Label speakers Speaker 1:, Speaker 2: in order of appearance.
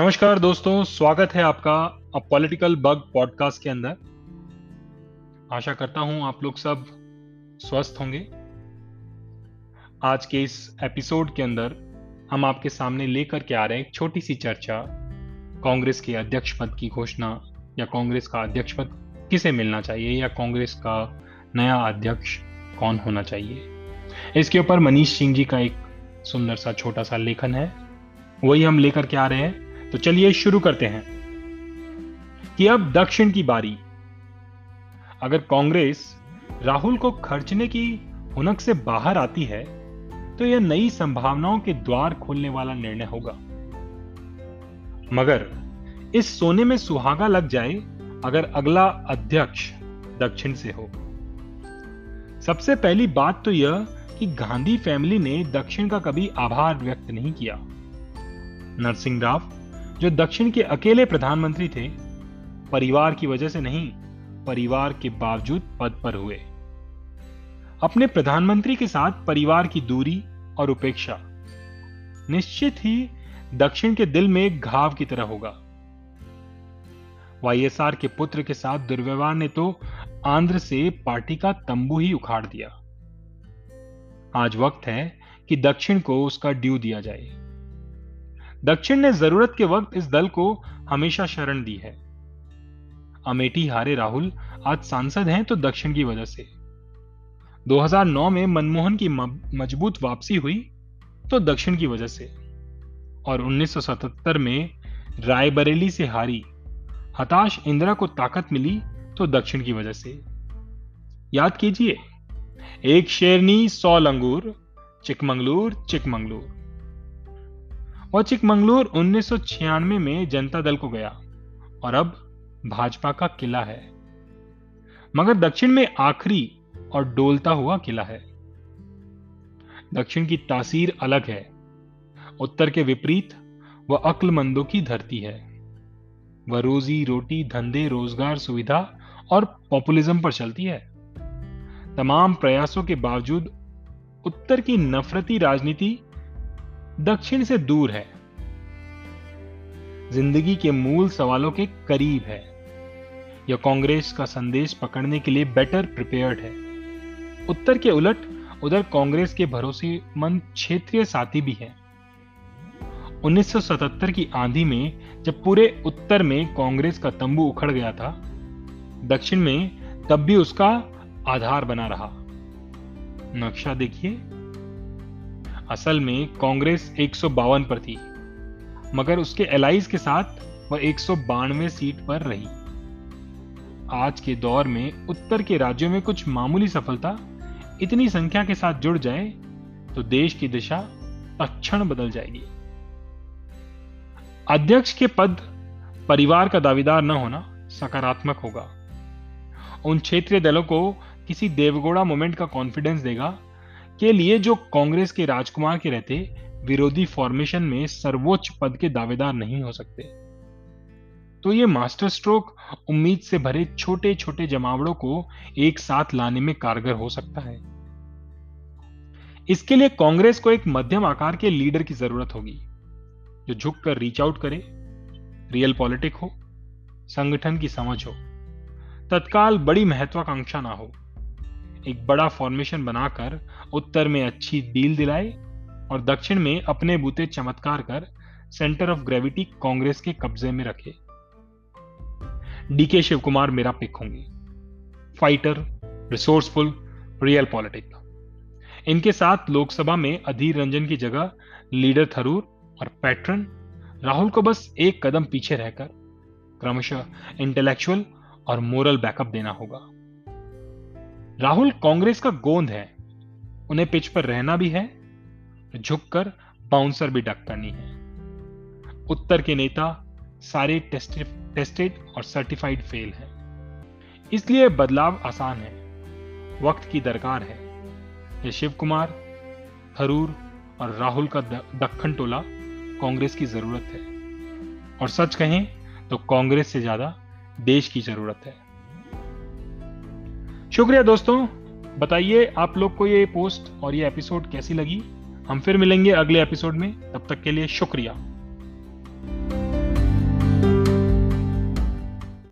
Speaker 1: नमस्कार दोस्तों, स्वागत है आपका अ पॉलिटिकल बग पॉडकास्ट के अंदर। आशा करता हूँ आप लोग सब स्वस्थ होंगे। आज के इस एपिसोड के अंदर हम आपके सामने लेकर के आ रहे हैं एक छोटी सी चर्चा, कांग्रेस के अध्यक्ष पद की घोषणा, या कांग्रेस का अध्यक्ष पद किसे मिलना चाहिए, या कांग्रेस का नया अध्यक्ष कौन होना चाहिए। इसके ऊपर मनीष सिंह जी का एक सुंदर सा छोटा सा लेखन है, वही हम लेकर के आ रहे हैं। तो चलिए शुरू करते हैं कि अब दक्षिण की बारी। अगर कांग्रेस राहुल को खर्चने की हुनक से बाहर आती है तो यह नई संभावनाओं के द्वार खोलने वाला निर्णय होगा। मगर इस सोने में सुहागा लग जाए अगर अगला अध्यक्ष दक्षिण से हो। सबसे पहली बात तो यह कि गांधी फैमिली ने दक्षिण का कभी आभार व्यक्त नहीं किया। नरसिंह राव जो दक्षिण के अकेले प्रधानमंत्री थे, परिवार की वजह से नहीं, परिवार के बावजूद पद पर हुए। अपने प्रधानमंत्री के साथ परिवार की दूरी और उपेक्षा। निश्चित ही दक्षिण के दिल में एक घाव की तरह होगा। वाईएसआर के पुत्र के साथ दुर्व्यवहार ने तो आंध्र से पार्टी का तंबू ही उखाड़ दिया। आज वक्त है कि दक्षिण को उसका ड्यू दिया जाए। दक्षिण ने ज़रूरत के वक्त इस दल को हमेशा शरण दी है। अमेठी हारे राहुल आज सांसद हैं तो दक्षिण की वजह से। 2009 में मनमोहन की मज़बूत वापसी हुई तो दक्षिण की वजह से। और 1977 में रायबरेली से हारी हताश इंदिरा को ताकत मिली तो दक्षिण की वजह से। याद कीजिए, एक शेरनी, सौ लंगूर, चिकमंगलूर चिकमंगलूर। और चिकमंगलूर 1996 में जनता दल को गया और अब भाजपा का किला है। मगर दक्षिण में आखिरी और डोलता हुआ किला है। दक्षिण की तासीर अलग है, उत्तर के विपरीत वह अक्लमंदों की धरती है। वह रोजी रोटी, धंधे, रोज़गार सुविधा और पॉपुलिज्म पर चलती है। तमाम प्रयासों के बावजूद उत्तर की नफरती राजनीति दक्षिण से दूर है। ज़िंदगी के मूल सवालों के करीब है। यह कांग्रेस का संदेश पकड़ने के लिए बेटर प्रिपेयर्ड है। उत्तर के उलट, उधर कांग्रेस के भरोसेमंद क्षेत्रीय साथी भी हैं। 1977 की आंधी में, जब पूरे उत्तर में कांग्रेस का तंबू उखड़ गया था, दक्षिण में तब भी उसका आधार बना रहा। नक्शा देखिए। असल में कांग्रेस एक सौ बावन पर थी, मगर उसके एलाइज के साथ वह एक सौ बानवे सीट पर रही। आज के दौर में उत्तर के राज्यों में कुछ मामूली सफलता इतनी संख्या के साथ जुड़ जाए तो देश की दिशा तक्षण बदल जाएगी। अध्यक्ष के पद परिवार का दावेदार न होना सकारात्मक होगा। उन क्षेत्रीय दलों को किसी देवगोड़ा मोमेंट का कॉन्फिडेंस देगा के लिए जो कांग्रेस के राजकुमार के रहते, विरोधी फॉर्मेशन में सर्वोच्च पद के दावेदार नहीं हो सकते। तो ये मास्टर स्ट्रोक उम्मीद से भरे छोटे छोटे जमावड़ों को एक साथ लाने में कारगर हो सकता है। इसके लिए कांग्रेस को एक मध्यम आकार के लीडर की ज़रूरत होगी, जो झुककर रीच आउट करे रियल पॉलिटिक हो, संगठन की समझ हो, तत्काल बड़ी महत्वाकांक्षा ना हो। एक बड़ा फॉर्मेशन बनाकर उत्तर में अच्छी डील दिलाए और दक्षिण में अपने बूते चमत्कार कर सेंटर ऑफ़ ग्रेविटी कांग्रेस के कब्जे में रखे। डीके शिव कुमार मेरा पिक होंगे। फाइटर रिसोर्सफुल रियल पॉलिटिक इनके साथ लोकसभा में अधीर रंजन की जगह लीडर थरूर और पैटर्न राहुल को बस एक कदम पीछे रहकर क्रमशः इंटेलेक्चुअल और मोरल बैकअप देना होगा। राहुल कांग्रेस का गोंद है। उन्हें पिच पर रहना भी है, झुककर बाउंसर भी डक करनी है। उत्तर के नेता सारे टेस्टेड और सर्टिफाइड फेल हैं। इसलिए बदलाव आसान है, वक्त की दरकार है। ये शिव कुमार थरूर और राहुल का दक्खन टोला कांग्रेस की ज़रूरत है। और सच कहें तो कांग्रेस से ज़्यादा देश की ज़रूरत है। शुक्रिया दोस्तों। बताइए आप लोग को ये पोस्ट और ये एपिसोड कैसी लगी? हम फिर मिलेंगे अगले एपिसोड में। तब तक के लिए शुक्रिया।